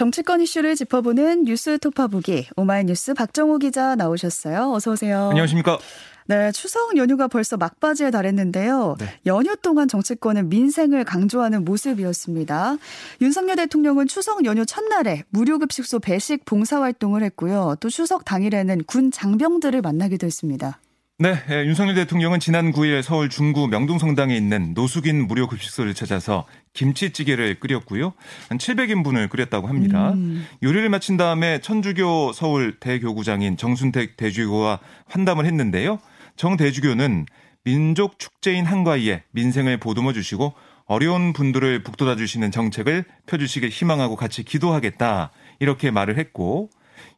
정치권 이슈를 짚어보는 뉴스 토파보기 오마이뉴스 박정호 기자 나오셨어요. 어서 오세요. 안녕하십니까? 네, 추석 연휴가 벌써 막바지에 달했는데요. 네. 연휴 동안 정치권은 민생을 강조하는 모습이었습니다. 윤석열 대통령은 추석 연휴 첫날에 무료급식소 배식 봉사활동을 했고요. 또 추석 당일에는 군 장병들을 만나기도 했습니다. 네, 예, 윤석열 대통령은 지난 9일 서울 중구 명동성당에 있는 노숙인 무료 급식소를 찾아서 김치찌개를 끓였고요. 한 700인분을 끓였다고 합니다. 음. 요리를 마친 다음에 천주교 서울 대교구장인 정순택 대주교와 환담을 했는데요. 정 대주교는 민족 축제인 한가위에 민생을 보듬어 주시고 어려운 분들을 북돋아 주시는 정책을 펴주시길 희망하고 같이 기도하겠다. 이렇게 말을 했고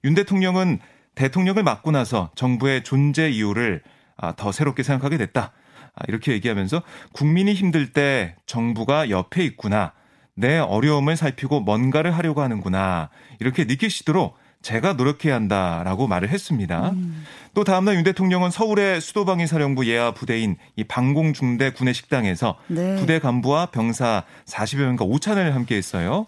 윤 대통령은 대통령을 맡고 나서 정부의 존재 이유를 아, 더 새롭게 생각하게 됐다. 아, 이렇게 얘기하면서 국민이 힘들 때 정부가 옆에 있구나. 내 어려움을 살피고 뭔가를 하려고 하는구나. 이렇게 느끼시도록 제가 노력해야 한다라고 말을 했습니다. 음. 또 다음날 윤 대통령은 서울의 수도방위 사령부 예하 부대인 이 방공중대 군의 식당에서 네. 부대 간부와 병사 40여 명과 오찬을 함께 했어요.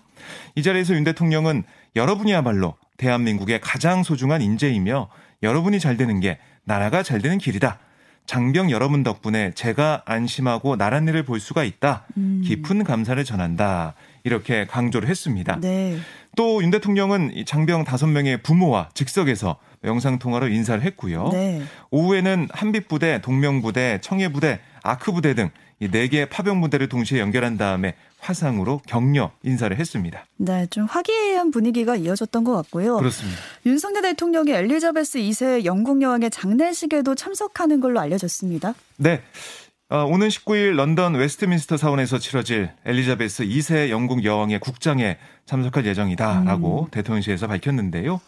이 자리에서 윤 대통령은 여러분이야말로 대한민국의 가장 소중한 인재이며 여러분이 잘 되는 게 나라가 잘 되는 길이다. 장병 여러분 덕분에 제가 안심하고 나란히를 볼 수가 있다. 음. 깊은 감사를 전한다. 이렇게 강조를 했습니다. 네. 또윤 대통령은 장병 다섯 명의 부모와 즉석에서 영상 통화로 인사를 했고요. 네. 오후에는 한빛부대, 동명부대, 청해부대, 아크부대 등 이 네 개의 파병 부대를 동시에 연결한 다음에 화상으로 격려 인사를 했습니다. 네, 좀 화기애애한 분위기가 이어졌던 것 같고요. 그렇습니다. 윤석열 대통령이 엘리자베스 2세 영국 여왕의 장례식에도 참석하는 걸로 알려졌습니다. 네. 어, 오는 19일 런던 웨스트민스터 사원에서 치러질 엘리자베스 2세 영국 여왕의 국장에 참석할 예정이다라고 음. 대통령실에서 밝혔는데요.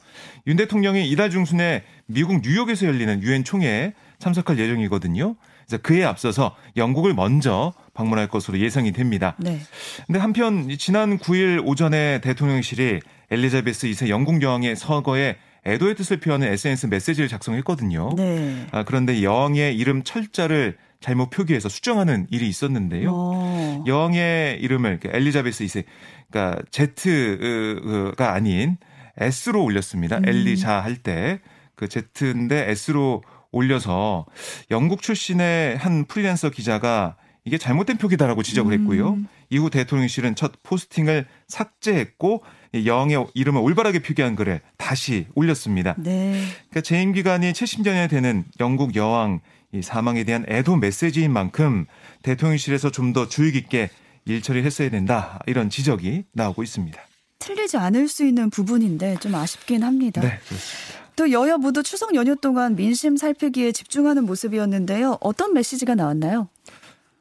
윤 대통령이 이달 중순에 미국 뉴욕에서 열리는 유엔 총회에 참석할 예정이거든요. 그래서 그에 앞서서 영국을 먼저 방문할 것으로 예상이 됩니다. 네. 근데 한편 지난 9일 오전에 대통령실이 엘리자베스 2세 영국 여왕의 서거에 애도의 뜻을 표하는 SNS 메시지를 작성했거든요. 네. 아, 그런데 여왕의 이름 철자를 잘못 표기해서 수정하는 일이 있었는데요. 오. 어. 여왕의 이름을 엘리자베스 2세, 그러니까 Z가 아닌 S로 올렸습니다. 음. 엘리자 할 때 그 Z인데 S로 올려서 영국 출신의 한 프리랜서 기자가 이게 잘못된 표기다라고 지적을 했고요. 음. 이후 대통령실은 첫 포스팅을 삭제했고 여왕의 이름을 올바르게 표기한 글을 다시 올렸습니다. 네. 그러니까 재임 기간이 70년이 되는 영국 여왕 이 사망에 대한 애도 메시지인 만큼 대통령실에서 좀 더 주의 깊게 일 처리 했어야 된다 이런 지적이 나오고 있습니다. 틀리지 않을 수 있는 부분인데 좀 아쉽긴 합니다. 네, 그렇습니다. 또 여야 모두 추석 연휴 동안 민심 살피기에 집중하는 모습이었는데요. 어떤 메시지가 나왔나요?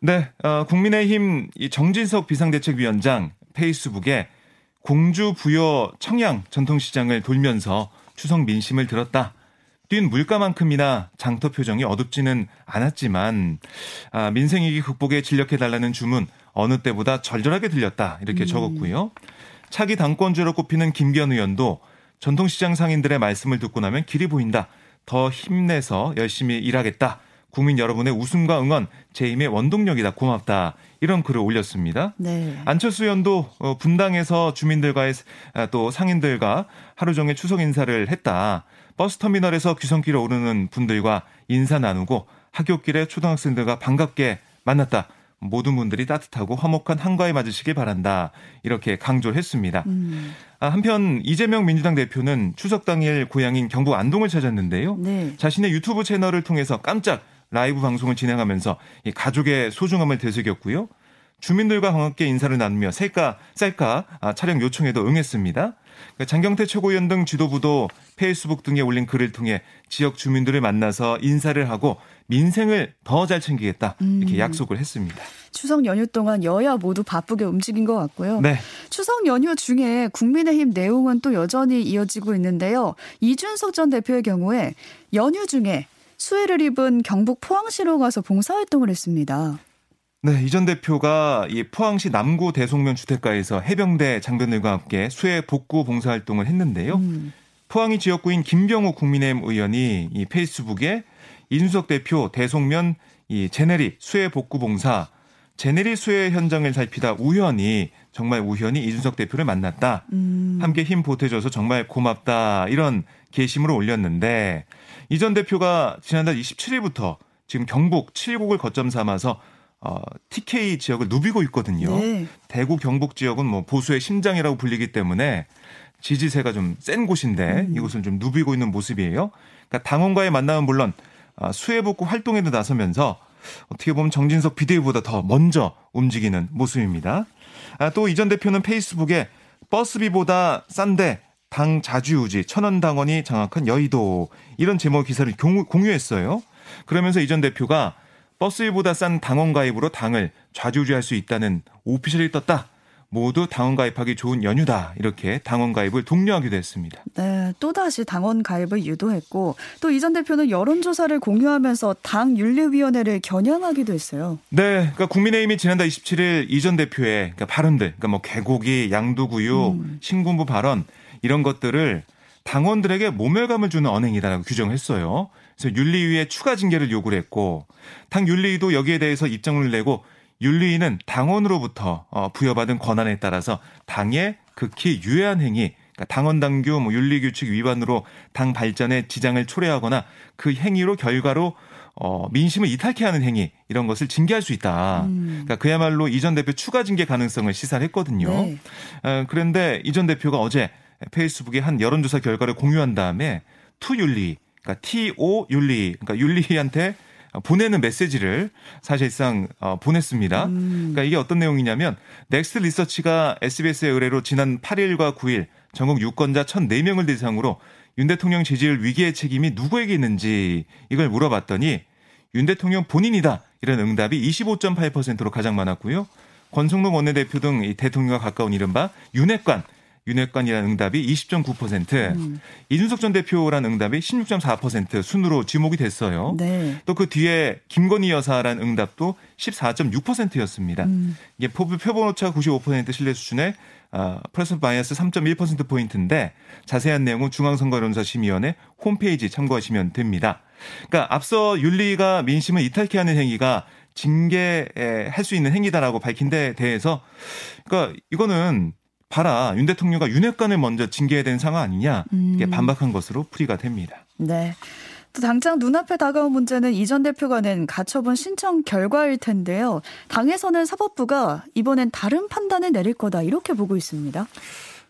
네, 어, 국민의힘 정진석 비상대책위원장 페이스북에 공주 부여 청양 전통시장을 돌면서 추석 민심을 들었다. 뛴 물가만큼이나 장터 표정이 어둡지는 않았지만 아, 민생 위기 극복에 진력해 달라는 주문 어느 때보다 절절하게 들렸다 이렇게 음. 적었고요. 차기 당권주로 꼽히는 김기현 의원도 전통시장 상인들의 말씀을 듣고 나면 길이 보인다. 더 힘내서 열심히 일하겠다. 국민 여러분의 웃음과 응원 제 힘의 원동력이다. 고맙다. 이런 글을 올렸습니다. 네. 안철수 의원도 어, 분당에서 주민들과의 아, 또 상인들과 하루 종일 추석 인사를 했다. 버스터미널에서 귀성길에 오르는 분들과 인사 나누고 학교길에 초등학생들과 반갑게 만났다. 모든 분들이 따뜻하고 화목한 한가위 맞으시길 바란다. 이렇게 강조를 했습니다. 음. 아, 한편 이재명 민주당 대표는 추석 당일 고향인 경북 안동을 찾았는데요. 네. 자신의 유튜브 채널을 통해서 깜짝 라이브 방송을 진행하면서 이 가족의 소중함을 되새겼고요. 주민들과 반갑게 인사를 나누며 셀카, 셀카 아, 촬영 요청에도 응했습니다. 그러니까 장경태 최고위원 등 지도부도 페이스북 등에 올린 글을 통해 지역 주민들을 만나서 인사를 하고 민생을 더 잘 챙기겠다 이렇게 음. 약속을 했습니다. 추석 연휴 동안 여야 모두 바쁘게 움직인 것 같고요. 네. 추석 연휴 중에 국민의힘 내용은 또 여전히 이어지고 있는데요. 이준석 전 대표의 경우에 연휴 중에 수해를 입은 경북 포항시로 가서 봉사활동을 했습니다. 네, 이 전 대표가 이 포항시 남구 대송면 주택가에서 해병대 장병들과 함께 수해 복구 봉사 활동을 했는데요. 음. 포항이 지역구인 김병우 국민의힘 의원이 이 페이스북에 이준석 대표 대송면 이 제네리 수해 복구 봉사 제네리 수해 현장을 살피다 우연히 정말 우연히 이준석 대표를 만났다. 음. 함께 힘 보태줘서 정말 고맙다. 이런 게시물을 올렸는데 이 전 대표가 지난달 27일부터 지금 경북 7곡을 거점 삼아서 어, TK 지역을 누비고 있거든요. 네. 대구 경북 지역은 뭐 보수의 심장이라고 불리기 때문에 지지세가 좀 센 곳인데 음. 이곳을 좀 누비고 있는 모습이에요. 그러니까 당원과의 만남은 물론 아, 수해복구 활동에도 나서면서 어떻게 보면 정진석 비대위보다 더 먼저 움직이는 모습입니다. 아, 또 이 전 대표는 페이스북에 버스비보다 싼데 당 자주유지 천원 당원이 장악한 여의도 이런 제목 기사를 공유했어요. 그러면서 이전 대표가 버스비보다 싼 당원 가입으로 당을 좌지우지할 수 있다는 오피셜이 떴다. 모두 당원 가입하기 좋은 연휴다. 이렇게 당원 가입을 독려하기도 했습니다. 네, 또다시 당원 가입을 유도했고 또 이전 대표는 여론조사를 공유하면서 당 윤리위원회를 겨냥하기도 했어요. 네, 그러니까 국민의힘이 지난달 27일 이전 대표의 그러니까 발언들, 그러니까 뭐 개고기, 양도구유, 음. 신군부 발언 이런 것들을 당원들에게 모멸감을 주는 언행이다라고 규정했어요. 그래서 윤리위에 추가 징계를 요구를 했고 당 윤리위도 여기에 대해서 입장을 내고 윤리위는 당원으로부터 어, 부여받은 권한에 따라서 당의 극히 유해한 행위 그러니까 당원 당규 뭐 윤리 규칙 위반으로 당 발전에 지장을 초래하거나 그 행위로 결과로 어, 민심을 이탈케 하는 행위 이런 것을 징계할 수 있다. 음. 그러니까 그야말로 이전 대표 추가 징계 가능성을 시사했거든요. 네. 어, 그런데 이전 대표가 어제 페이스북에 한 여론조사 결과를 공유한 다음에 to 윤리, 그러니까 TO 윤리, 그러니까 윤리한테 보내는 메시지를 사실상 어, 보냈습니다. 음. 그러니까 이게 어떤 내용이냐면 넥스트리서치가 SBS의 의뢰로 지난 8일과 9일 전국 유권자 1,004명을 대상으로 윤 대통령 지지율 위기의 책임이 누구에게 있는지 이걸 물어봤더니 윤 대통령 본인이다 이런 응답이 25.8%로 가장 많았고요. 권성동 원내대표 등 대통령과 가까운 이른바 윤핵관 윤핵관이라는 응답이 20.9%, 음. 이준석 전 대표라는 응답이 16.4% 순으로 지목이 됐어요. 네. 또그 뒤에 김건희 여사라는 응답도 14.6%였습니다. 음. 이게 표본 오차 95% 신뢰 수준의 어, 플러스 마이너스 3.1% 포인트인데 자세한 내용은 중앙선거론사심의원회 홈페이지 참고하시면 됩니다. 그러니까 앞서 윤리가 민심을 이탈케 하는 행위가 징계할 수 있는 행위다라고 밝힌 데 대해서 그러니까 이거는 봐라 윤 대통령과 윤핵관을 먼저 징계해야 되는 상황 아니냐 이게 음. 반박한 것으로 풀이가 됩니다. 네. 또 당장 눈앞에 다가온 문제는 이 전 대표가 낸 가처분 신청 결과일 텐데요. 당에서는 사법부가 이번엔 다른 판단을 내릴 거다 이렇게 보고 있습니다.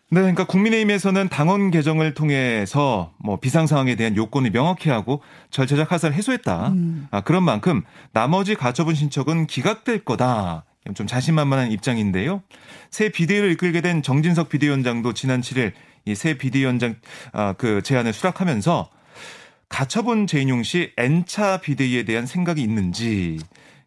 네, 그러니까 국민의힘에서는 당원 개정을 통해서 뭐 비상 상황에 대한 요건을 명확히 하고 절차적 하사를 해소했다. 음. 아, 그런 만큼 나머지 가처분 신청은 기각될 거다. 좀 자신만만한 입장인데요. 새 비대위를 이끌게 된 정진석 비대위원장도 지난 7일 이 새 비대위원장 아, 그 제안을 수락하면서 가처분 재인용 시 N차 비대위에 대한 생각이 있는지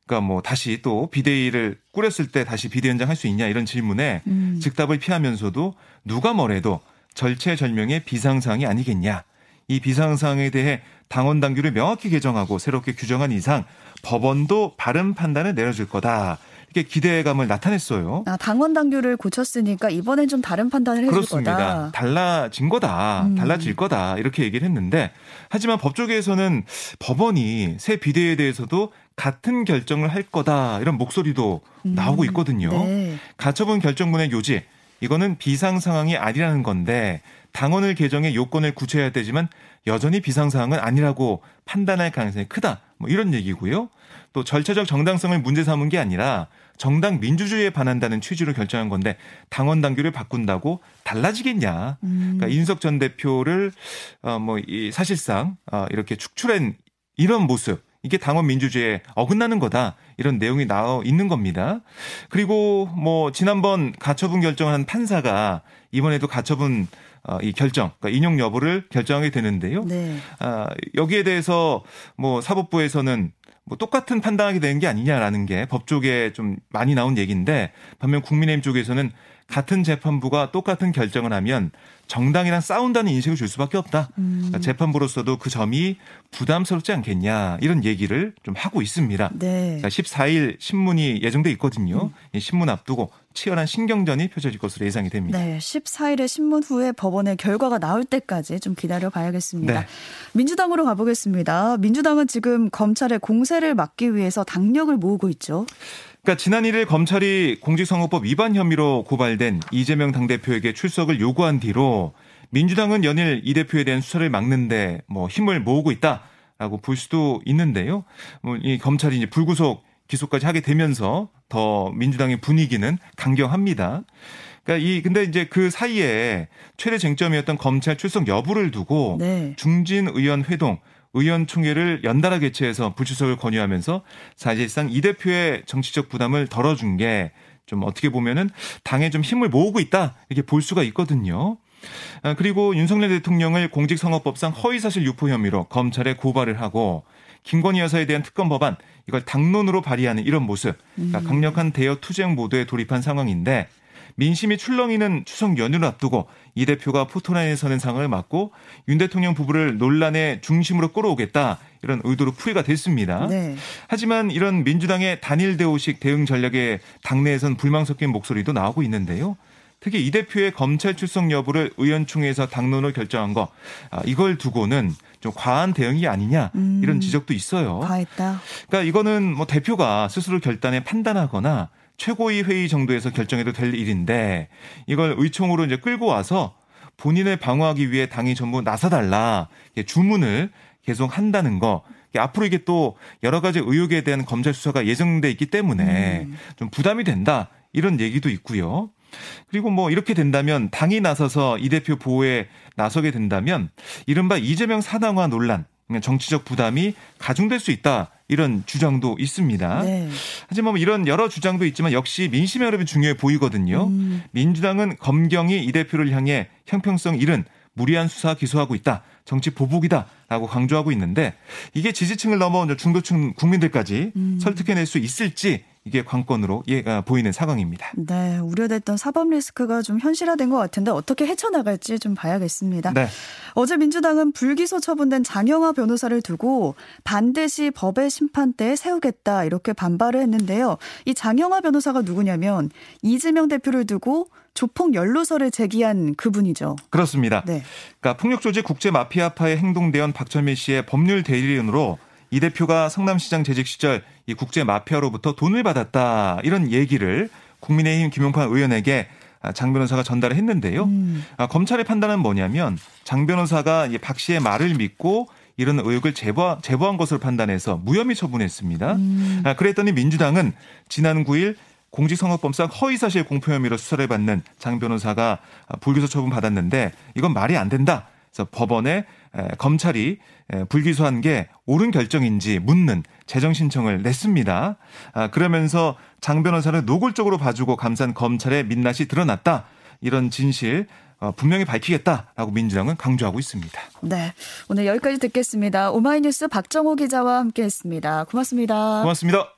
그러니까 뭐 다시 또 비대위를 꾸렸을 때 다시 비대위원장 할 수 있냐 이런 질문에 음. 즉답을 피하면서도 누가 뭐래도 절체절명의 비상사항이 아니겠냐. 이 비상사항에 대해 당원 당규를 명확히 개정하고 새롭게 규정한 이상 법원도 바른 판단을 내려줄 거다. 이렇게 기대감을 나타냈어요. 아, 당원 당규를 고쳤으니까 이번엔 좀 다른 판단을 해줄 그렇습니다. 거다. 달라진 거다. 음. 달라질 거다. 이렇게 얘기를 했는데 하지만 법조계에서는 법원이 새 비대에 대해서도 같은 결정을 할 거다. 이런 목소리도 음. 나오고 있거든요. 네. 가처분 결정문의 요지 이거는 비상 상황이 아니라는 건데 당원을 개정해 요건을 구체해야 되지만 여전히 비상 상황은 아니라고 판단할 가능성이 크다. 뭐 이런 얘기고요. 또 절차적 정당성을 문제 삼은 게 아니라 정당 민주주의에 반한다는 취지로 결정한 건데 당원 당규를 바꾼다고 달라지겠냐? 음. 그러니까 인석 전 대표를 어뭐이 사실상 어 이렇게 축출한 이런 모습 이게 당원 민주주의에 어긋나는 거다. 이런 내용이 나와 있는 겁니다. 그리고 뭐 지난번 가처분 결정을 한 판사가 이번에도 가처분 어, 이 결정, 그러니까 인용 여부를 결정하게 되는데요. 네. 아, 여기에 대해서 뭐 사법부에서는 뭐 똑같은 판단하게 되는 게 아니냐라는 게 법조계에 좀 많이 나온 얘기인데 반면 국민의힘 쪽에서는 같은 재판부가 똑같은 결정을 하면 정당이랑 싸운다는 인식을 줄 수밖에 없다. 음. 그러니까 재판부로서도 그 점이 부담스럽지 않겠냐 이런 얘기를 좀 하고 있습니다. 네. 그러니까 14일 신문이 예정돼 있거든요. 음. 이 신문 앞두고 치열한 신경전이 펼쳐질 것으로 예상이 됩니다. 네, 14일에 신문 후에 법원의 결과가 나올 때까지 좀 기다려 봐야겠습니다. 네. 민주당으로 가보겠습니다. 민주당은 지금 검찰의 공세를 막기 위해서 당력을 모으고 있죠. 그러니까 지난 1일 검찰이 공직선거법 위반 혐의로 고발된 이재명 당대표에게 출석을 요구한 뒤로 민주당은 연일 이 대표에 대한 수사를 막는데 뭐 힘을 모으고 있다라고 볼 수도 있는데요. 뭐이 검찰이 이제 불구속 기소까지 하게 되면서 더 민주당의 분위기는 강경합니다. 그러니까 이 근데 이제 그 사이에 최대 쟁점이었던 검찰 출석 여부를 두고 네. 중진 의원 회동 의원총회를 연달아 개최해서 불출석을 권유하면서 사실상 이 대표의 정치적 부담을 덜어준 게 좀 어떻게 보면은 당에 좀 힘을 모으고 있다 이렇게 볼 수가 있거든요. 아, 그리고 윤석열 대통령을 공직선거법상 허위사실 유포 혐의로 검찰에 고발을 하고 김건희 여사에 대한 특검 법안 이걸 당론으로 발의하는 이런 모습, 그러니까 음. 강력한 대여 투쟁 모드에 돌입한 상황인데 민심이 출렁이는 추석 연휴를 앞두고 이 대표가 포토라인에 서는 상황을 맞고 윤 대통령 부부를 논란의 중심으로 끌어오겠다 이런 의도로 풀이가 됐습니다. 네. 하지만 이런 민주당의 단일 대오식 대응 전략에 당내에선 불만 섞인 목소리도 나오고 있는데요. 특히 이 대표의 검찰 출석 여부를 의원총회에서 당론으로 결정한 거 아, 이걸 두고는 좀 과한 대응이 아니냐 이런 음. 지적도 있어요. 과했다. 그러니까 이거는 뭐 대표가 스스로 결단에 판단하거나 최고위 회의 정도에서 결정해도 될 일인데 이걸 의총으로 이제 끌고 와서 본인을 방어하기 위해 당이 전부 나서달라 주문을 계속 한다는 거 앞으로 이게 또 여러 가지 의혹에 대한 검찰 수사가 예정돼 있기 때문에 음. 좀 부담이 된다 이런 얘기도 있고요. 그리고 뭐 이렇게 된다면 당이 나서서 이 대표 보호에 나서게 된다면 이른바 이재명 사당화 논란 정치적 부담이 가중될 수 있다. 이런 주장도 있습니다. 네. 하지만 뭐 이런 여러 주장도 있지만 역시 민심의 흐름이 중요해 보이거든요. 음. 민주당은 검경이 이 대표를 향해 형평성 잃은 무리한 수사 기소하고 있다. 정치 보복이다라고 강조하고 있는데 이게 지지층을 넘어 중도층 국민들까지 음. 설득해낼 수 있을지 이게 관건으로 예, 보이는 상황입니다. 네, 우려됐던 사법 리스크가 좀 현실화된 것 같은데 어떻게 헤쳐나갈지 좀 봐야겠습니다. 네. 어제 민주당은 불기소 처분된 장영화 변호사를 두고 반드시 법의 심판대에 세우겠다 이렇게 반발을 했는데요. 이 장영화 변호사가 누구냐면 이재명 대표를 두고 조폭 연루서를 제기한 그분이죠. 그렇습니다. 네. 그러니까 폭력 조직 국제 마피아파의 행동 대원 박철민 씨의 법률 대리인으로 이 대표가 성남시장 재직 시절 이 국제 마피아로부터 돈을 받았다 이런 얘기를 국민의힘 김용판 의원에게 장 변호사가 전달을 했는데요. 음. 아, 검찰의 판단은 뭐냐면 장 변호사가 박 씨의 말을 믿고 이런 의혹을 제보, 제보한 것으로 판단해서 무혐의 처분했습니다. 음. 아, 그랬더니 민주당은 지난 9일 공직선거법상 허위사실 공표 혐의로 수사를 받는 장 변호사가 불기소 처분 받았는데 이건 말이 안 된다. 그래서 법원에 검찰이 불기소한 게 옳은 결정인지 묻는 재정 신청을 냈습니다. 아, 그러면서 장 변호사를 노골적으로 봐주고 감싼 검찰의 민낯이 드러났다. 이런 진실 어, 분명히 밝히겠다라고 민주당은 강조하고 있습니다. 네. 오늘 여기까지 듣겠습니다. 오마이뉴스 박정호 기자와 함께 했습니다. 고맙습니다. 고맙습니다.